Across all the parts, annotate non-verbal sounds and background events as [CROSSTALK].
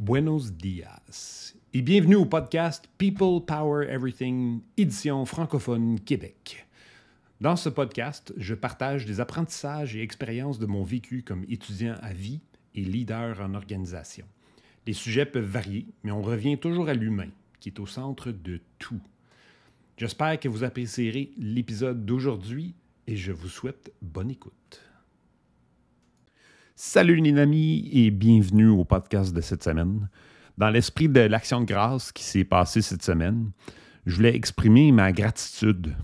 Buenos dias et bienvenue au podcast People Power Everything, édition francophone Québec. Dans ce podcast, je partage des apprentissages et expériences de mon vécu comme étudiant à vie et leader en organisation. Les sujets peuvent varier, mais on revient toujours à l'humain, qui est au centre de tout. J'espère que vous apprécierez l'épisode d'aujourd'hui et je vous souhaite bonne écoute. Salut les amis et bienvenue au podcast de cette semaine. Dans l'esprit de l'action de grâce qui s'est passée cette semaine, je voulais exprimer ma gratitude.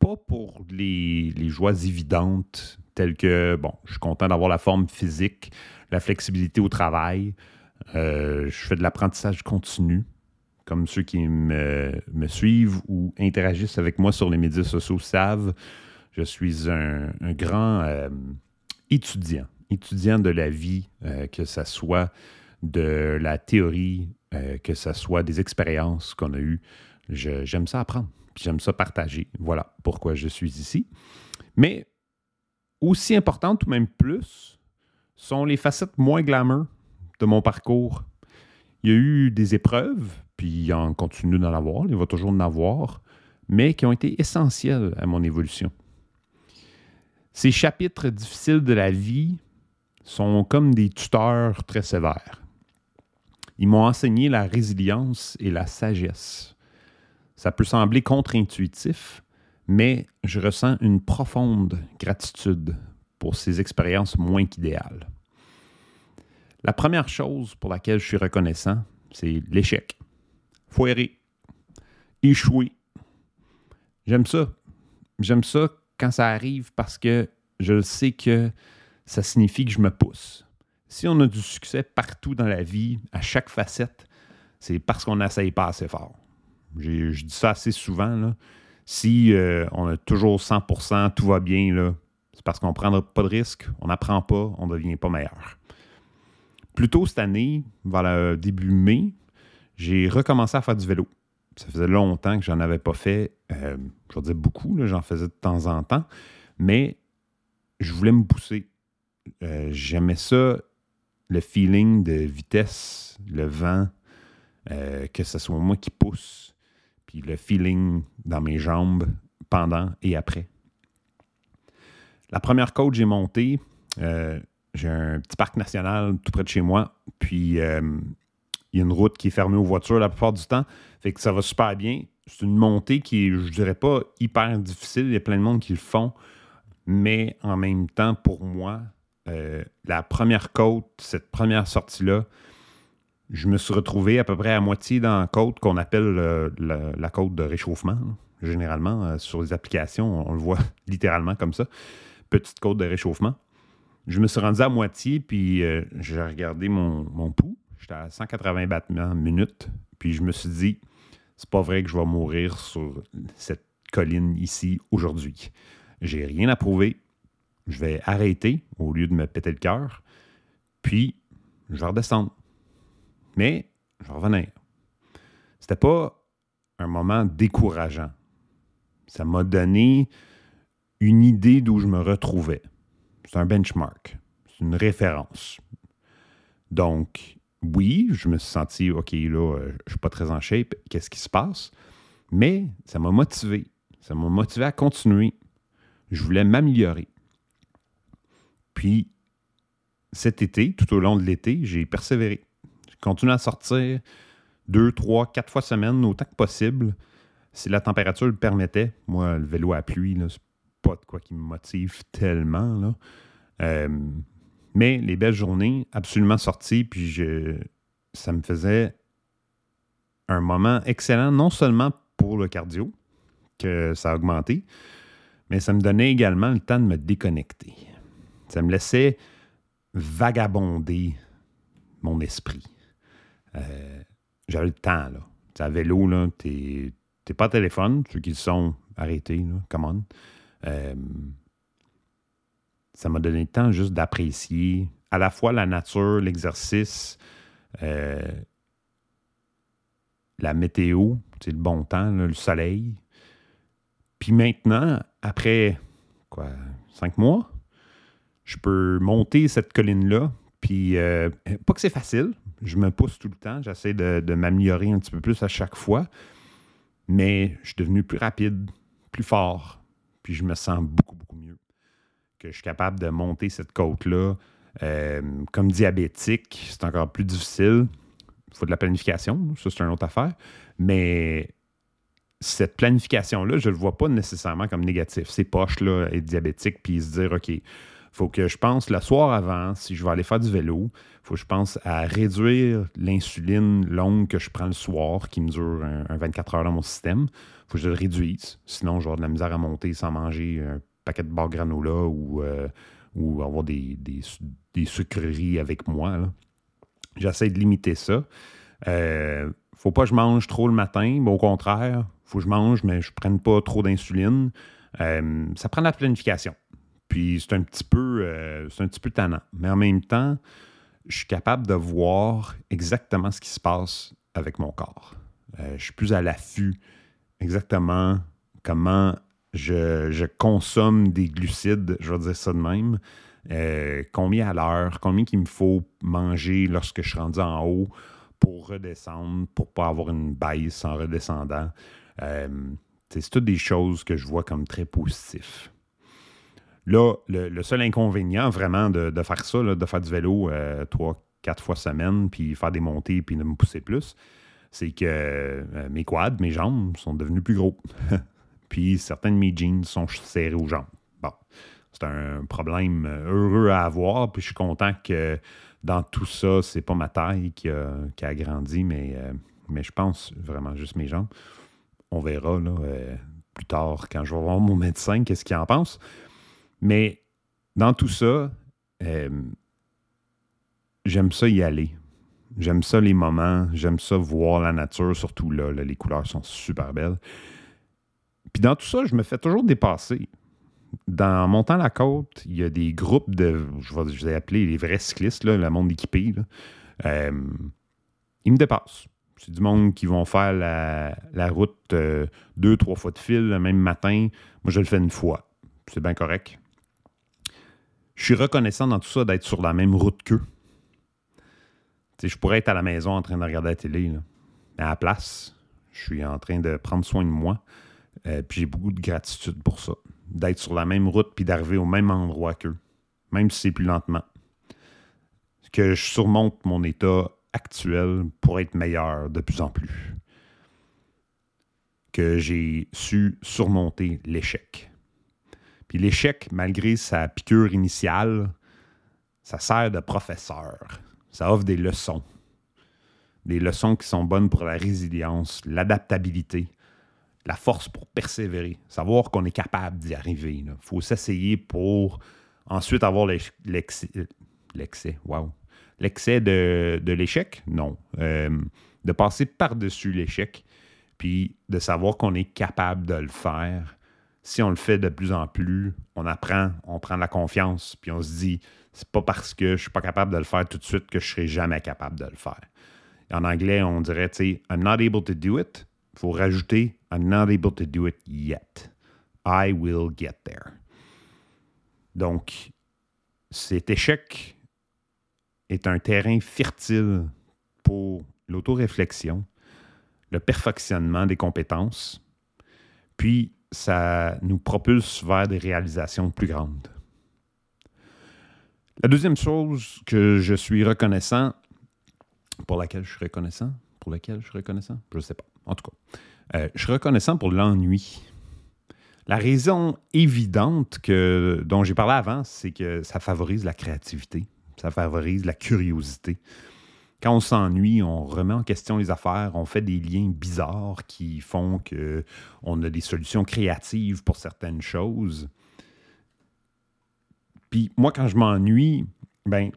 Pas pour les, joies évidentes telles que, bon, je suis content d'avoir la forme physique, la flexibilité au travail, euh, je fais de l'apprentissage continu, comme ceux qui me, suivent ou interagissent avec moi sur les médias sociaux savent. Je suis un, un grand euh, étudiant étudiant de la vie, euh, que ce soit de la théorie, euh, que ce soit des expériences qu'on a eues. J'aime ça apprendre, j'aime ça partager. Voilà pourquoi je suis ici. Mais aussi importante ou même plus sont les facettes moins glamour de mon parcours. Il y a eu des épreuves, puis il en continue d'en avoir, il va toujours en avoir, mais qui ont été essentielles à mon évolution. Ces chapitres difficiles de la vie sont comme des tuteurs très sévères. Ils m'ont enseigné la résilience et la sagesse. Ça peut sembler contre-intuitif, mais je ressens une profonde gratitude pour ces expériences moins qu'idéales. La première chose pour laquelle je suis reconnaissant, c'est l'échec. Foirer. Échouer. J'aime ça. J'aime ça quand ça arrive parce que je sais que ça signifie que je me pousse. Si on a du succès partout dans la vie, à chaque facette, c'est parce qu'on n'essaye pas assez fort. Je dis ça assez souvent. Si euh, on a toujours 100%, tout va bien, c'est parce qu'on ne prend pas de risques, on n'apprend pas, on ne devient pas meilleur. Plus tôt cette année, vers le début mai, j'ai recommencé à faire du vélo. Ça faisait longtemps que j'en avais pas fait. Euh, je vais dire beaucoup, j'en faisais de temps en temps. Mais je voulais me pousser. Euh, j'aimais ça, le feeling de vitesse, le vent, euh, que ce soit moi qui pousse, puis le feeling dans mes jambes pendant et après. La première côte j'ai montée, euh, j'ai un petit parc national tout près de chez moi, puis il y a une route qui est fermée aux voitures la plupart du temps, fait que ça va super bien. C'est une montée qui est, je dirais pas hyper difficile, il y a plein de monde qui le font, mais en même temps, pour moi, euh, la première côte, cette première sortie-là, je me suis retrouvé à peu près à moitié dans la côte qu'on appelle euh, la, côte de réchauffement. Généralement, euh, sur les applications, on le voit [LAUGHS] littéralement comme ça. Petite côte de réchauffement. Je me suis rendu à moitié, puis j'ai regardé mon, mon pouls. J'étais à 180 battements minute. Puis je me suis dit, c'est pas vrai que je vais mourir sur cette colline ici aujourd'hui. J'ai rien à prouver je vais arrêter au lieu de me péter le cœur, puis je vais redescendre. Mais je vais revenir. C'était pas un moment décourageant. Ça m'a donné une idée d'où je me retrouvais. C'est un benchmark, c'est une référence. Donc, oui, je me suis senti, OK, là, euh, je suis pas très en shape, qu'est-ce qui se passe? Mais ça m'a motivé. Ça m'a motivé à continuer. Je voulais m'améliorer. Puis, cet été, tout au long de l'été, j'ai persévéré. J'ai continué à sortir deux, trois, quatre fois semaine, autant que possible. Si la température le permettait, moi, le vélo à pluie, c'est pas de quoi qui me motive tellement. Euh, mais les belles journées, absolument sorties, puis je, ça me faisait un moment excellent, non seulement pour le cardio, que ça a augmenté, mais ça me donnait également le temps de me déconnecter. Ça me laissait vagabonder mon esprit. Euh, j'avais le temps, là. À vélo, là, t'es, pas téléphone, ceux qui sont arrêtés, là, come euh, ça m'a donné le temps juste d'apprécier à la fois la nature, l'exercice, euh, la météo, le bon temps, le soleil. Puis maintenant, après quoi, cinq mois, je peux monter cette colline-là. Puis, euh, pas que c'est facile. Je me pousse tout le temps. J'essaie de, m'améliorer un petit peu plus à chaque fois. Mais je suis devenu plus rapide, plus fort. Puis je me sens beaucoup, beaucoup mieux. Que je suis capable de monter cette côte-là. Euh, comme diabétique, c'est encore plus difficile. Il faut de la planification. Ça, c'est une autre affaire. Mais cette planification-là, je ne le vois pas nécessairement comme négatif. C'est poche, là, être diabétique, puis se dire, OK, faut que je pense le soir avant, si je vais aller faire du vélo, faut que je pense à réduire l'insuline longue que je prends le soir, qui me dure un, 24 heures dans mon système. faut que je le réduise. Sinon, je vais avoir de la misère à monter sans manger un paquet de barres granola ou, euh, ou avoir des, des, sucreries avec moi. J'essaie de limiter ça. Euh, faut pas que je mange trop le matin, mais au contraire, faut que je mange, mais je ne prenne pas trop d'insuline. Euh, ça prend de la planification. Puis c'est un petit peu euh, c'est un petit peu tannant. Mais en même temps, je suis capable de voir exactement ce qui se passe avec mon corps. Euh, je suis plus à l'affût exactement comment je, consomme des glucides, je vais dire ça de même. combien à l'heure, combien il me faut manger lorsque je suis rendu en haut pour redescendre, pour pas avoir une baisse en redescendant. Euh, c'est toutes des choses que je vois comme très positives. Là, le, seul inconvénient vraiment de, faire ça, de faire du vélo euh, trois, quatre fois semaine, puis faire des montées, puis de me pousser plus, c'est que euh, mes quads, mes jambes sont devenus plus gros. [LAUGHS] puis certains de mes jeans sont serrés aux jambes. Bon, c'est un problème heureux à avoir, puis je suis content que dans tout ça, c'est pas ma taille qui a, grandi, mais, mais je pense vraiment juste mes jambes on verra euh, plus tard quand je vais voir mon médecin, qu'est-ce qu'il en pense. Mais dans tout ça, euh, j'aime ça y aller. J'aime ça les moments, j'aime ça voir la nature, surtout là, les couleurs sont super belles. Puis dans tout ça, je me fais toujours dépasser. Dans montant la côte, il y a des groupes de, je vais, je appeler les vrais cyclistes, là, le monde équipé. Euh, ils me dépassent. C'est du monde qui vont faire la, route euh, deux, trois fois de fil le même matin. Moi, je le fais une fois. C'est bien correct. Je suis reconnaissant dans tout ça d'être sur la même route qu'eux. je pourrais être à la maison en train de regarder la télé. Mais à la place, je suis en train de prendre soin de moi. Euh, puis j'ai beaucoup de gratitude pour ça. D'être sur la même route puis d'arriver au même endroit qu'eux. Même si c'est plus lentement. Que je surmonte mon état actuel pour être meilleur de plus en plus. Que j'ai su surmonter l'échec. Puis l'échec, malgré sa piqûre initiale, ça sert de professeur. Ça offre des leçons. Des leçons qui sont bonnes pour la résilience, l'adaptabilité, la force pour persévérer, savoir qu'on est capable d'y arriver. Il faut s'essayer pour ensuite avoir l'excès. Wow l'excès de, l'échec? Non. Euh, de passer par-dessus l'échec, puis de savoir qu'on est capable de le faire. Si on le fait de plus en plus, on apprend, on prend la confiance, puis on se dit, c'est pas parce que je suis pas capable de le faire tout de suite que je serai jamais capable de le faire. En anglais, on dirait, tu sais, I'm not able to do it. Il faut rajouter, I'm not able to do it yet. I will get there. Donc, cet échec est un terrain fertile pour l'autoréflexion, le perfectionnement des compétences, puis ça nous propulse vers des réalisations plus grandes. La deuxième chose que je suis reconnaissant, pour laquelle je suis reconnaissant, pour laquelle je suis reconnaissant, je ne sais pas, en tout cas, euh, je suis reconnaissant pour l'ennui. La raison évidente que, dont j'ai parlé avant, c'est que ça favorise la créativité. Ça favorise la curiosité. Quand on s'ennuie, on remet en question les affaires, on fait des liens bizarres qui font qu'on a des solutions créatives pour certaines choses. Puis moi, quand je m'ennuie, ben,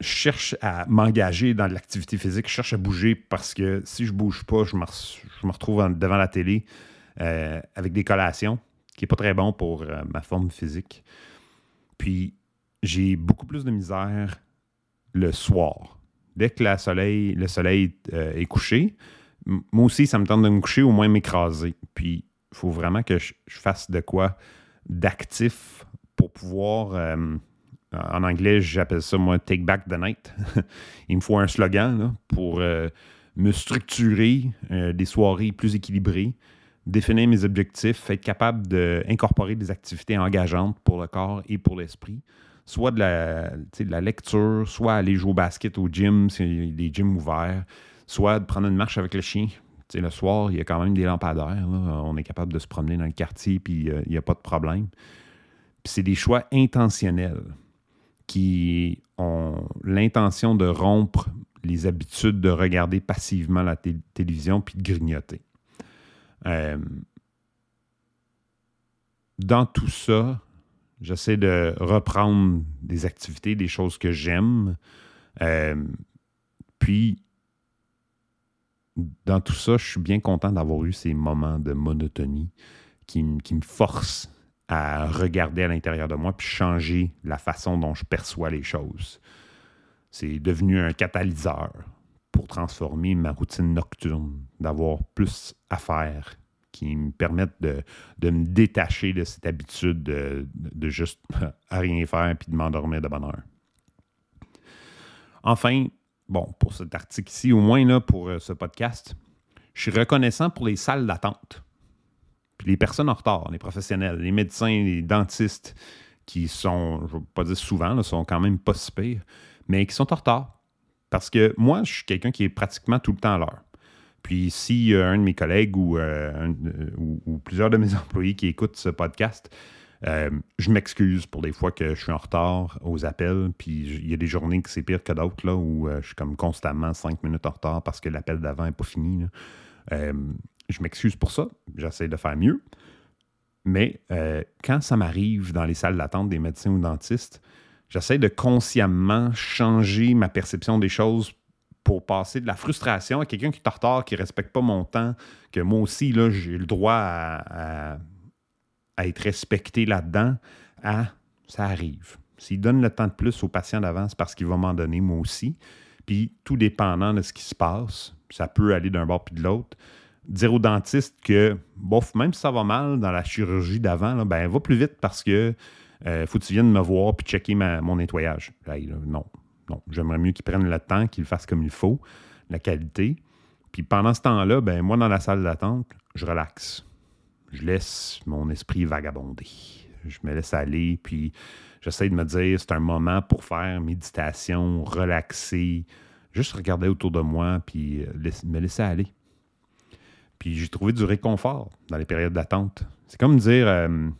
je cherche à m'engager dans l'activité physique, je cherche à bouger parce que si je bouge pas, je me, je me retrouve devant la télé euh, avec des collations, qui n'est pas très bon pour euh, ma forme physique. Puis j'ai beaucoup plus de misère le soir. Dès que le soleil euh, est couché, moi aussi, ça me tente de me coucher, au moins m'écraser. Puis, il faut vraiment que je, fasse de quoi d'actif pour pouvoir euh, En anglais, j'appelle ça, moi, Take Back the Night. [LAUGHS] Il me faut un slogan pour euh, me structurer des soirées plus équilibrées, définir mes objectifs, être capable d'incorporer des activités engageantes pour le corps et pour l'esprit. Soit de la, de la lecture, soit aller jouer au basket au gym, a des gyms ouverts, soit de prendre une marche avec le chien. le soir, il y a quand même des lampadaires. On est capable de se promener dans le quartier, puis euh, il n'y a pas de problème. c'est des choix intentionnels qui ont l'intention de rompre les habitudes de regarder passivement la télévision puis de grignoter. Euh, dans tout ça, j'essaie de reprendre des activités, des choses que j'aime. Euh, puis, dans tout ça, je suis bien content d'avoir eu ces moments de monotonie qui, qui me forcent à regarder à l'intérieur de moi puis changer la façon dont je perçois les choses. C'est devenu un catalyseur pour transformer ma routine nocturne, d'avoir plus à faire qui me permettent de, me détacher de cette habitude de, juste [LAUGHS] à rien faire puis de m'endormir de bonne heure. Enfin, bon, pour cet article-ci, au moins là, pour euh, ce podcast, je suis reconnaissant pour les salles d'attente les personnes en retard, les professionnels, les médecins, les dentistes, qui sont, je ne vais pas dire souvent, sont quand même pas si pires, mais qui sont en retard. Parce que moi, je suis quelqu'un qui est pratiquement tout le temps à l'heure. Puis si un de mes collègues ou, euh, ou, plusieurs de mes [LAUGHS] employés qui écoutent ce podcast, euh, je m'excuse pour des fois que je suis en retard aux appels. Puis il y a des journées que c'est pire que d'autres, où euh, je suis comme constamment cinq minutes en retard parce que l'appel d'avant n'est pas fini je m'excuse pour ça, j'essaie de faire mieux. Mais euh, quand ça m'arrive dans les salles d'attente des médecins ou dentistes, j'essaie de consciemment changer ma perception des choses pour passer de la frustration à quelqu'un qui est en qui ne respecte pas mon temps, que moi aussi, là, j'ai le droit à, être respecté là-dedans, à ça arrive. S'il donne le temps de plus au patient d'avance, c'est parce qu'il va m'en donner moi aussi. Puis, tout dépendant de ce qui se passe, ça peut aller d'un bord puis de l'autre dire au dentiste que, bof, même si ça va mal dans la chirurgie d'avant, ben, va plus vite parce que euh, faut que tu viennes me voir puis checker mon nettoyage. non, non. J'aimerais mieux qu'il prenne le temps, qu'il le fasse comme il faut, la qualité. Puis pendant ce temps-là, ben, moi, dans la salle d'attente, je relaxe. Je laisse mon esprit vagabonder. Je me laisse aller, puis j'essaie de me dire, c'est un moment pour faire méditation, relaxer, juste regarder autour de moi, puis euh, me laisser aller. Puis j'ai trouvé du réconfort dans les périodes d'attente. C'est comme dire euh,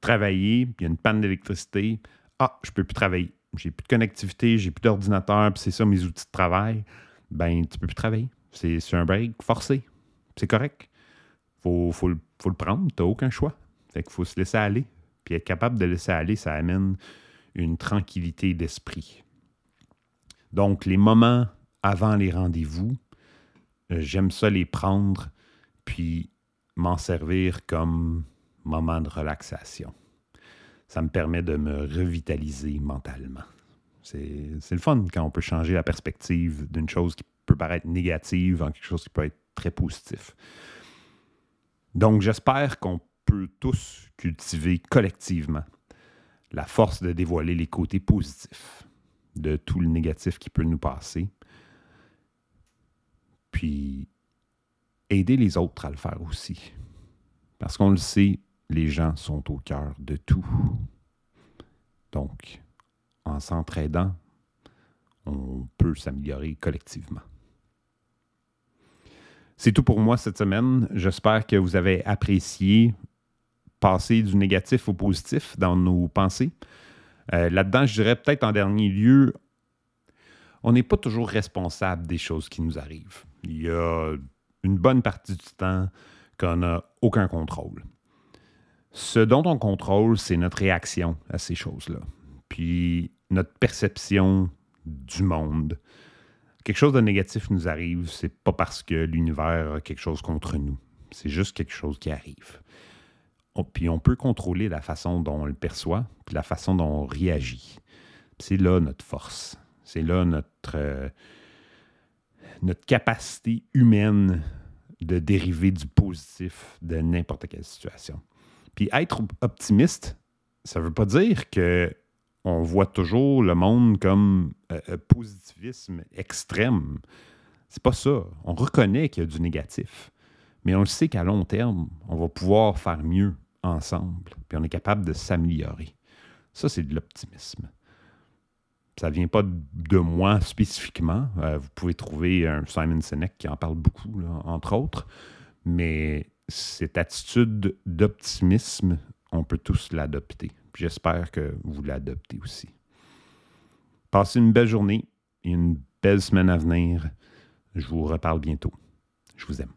travailler, il y a une panne d'électricité. Ah, je peux plus travailler. J'ai plus de connectivité, j'ai plus d'ordinateur, puis c'est ça mes outils de travail. Ben, tu peux plus travailler. C'est un break forcé. C'est correct. Faut, faut, le, faut le prendre, tu n'as aucun choix. Fait qu'il faut se laisser aller. Puis être capable de laisser aller, ça amène une tranquillité d'esprit. Donc, les moments avant les rendez-vous, euh, j'aime ça les prendre puis m'en servir comme moment de relaxation. Ça me permet de me revitaliser mentalement. C'est le fun quand on peut changer la perspective d'une chose qui peut paraître négative en quelque chose qui peut être très positif. Donc j'espère qu'on peut tous cultiver collectivement la force de dévoiler les côtés positifs de tout le négatif qui peut nous passer. Puis aider les autres à le faire aussi. Parce qu'on le sait, les gens sont au cœur de tout. Donc, en s'entraidant, on peut s'améliorer collectivement. C'est tout pour moi cette semaine. J'espère que vous avez apprécié passer du négatif au positif dans nos pensées. Euh, là-dedans, je dirais peut-être en dernier lieu, on n'est pas toujours responsable des choses qui nous arrivent. Il y a une bonne partie du temps qu'on n'a aucun contrôle. Ce dont on contrôle, c'est notre réaction à ces choses-là. Puis notre perception du monde. Quelque chose de négatif nous arrive, c'est pas parce que l'univers a quelque chose contre nous. C'est juste quelque chose qui arrive. puis on peut contrôler la façon dont on le perçoit, puis la façon dont on réagit. C'est là notre force. C'est là notre, euh, notre capacité humaine de dériver du positif de n'importe quelle situation. Puis être optimiste, ça ne veut pas dire que on voit toujours le monde comme euh, euh, positivisme extrême. C'est pas ça. On reconnaît qu'il y a du négatif, mais on le sait qu'à long terme, on va pouvoir faire mieux ensemble, puis on est capable de s'améliorer. Ça, c'est de l'optimisme. Ça ne vient pas de moi spécifiquement. Euh, vous pouvez trouver un Simon Sinek qui en parle beaucoup, entre autres. Mais cette attitude d'optimisme, on peut tous l'adopter. J'espère que vous l'adoptez aussi. Passez une belle journée et une belle semaine à venir. Je vous reparle bientôt. Je vous aime.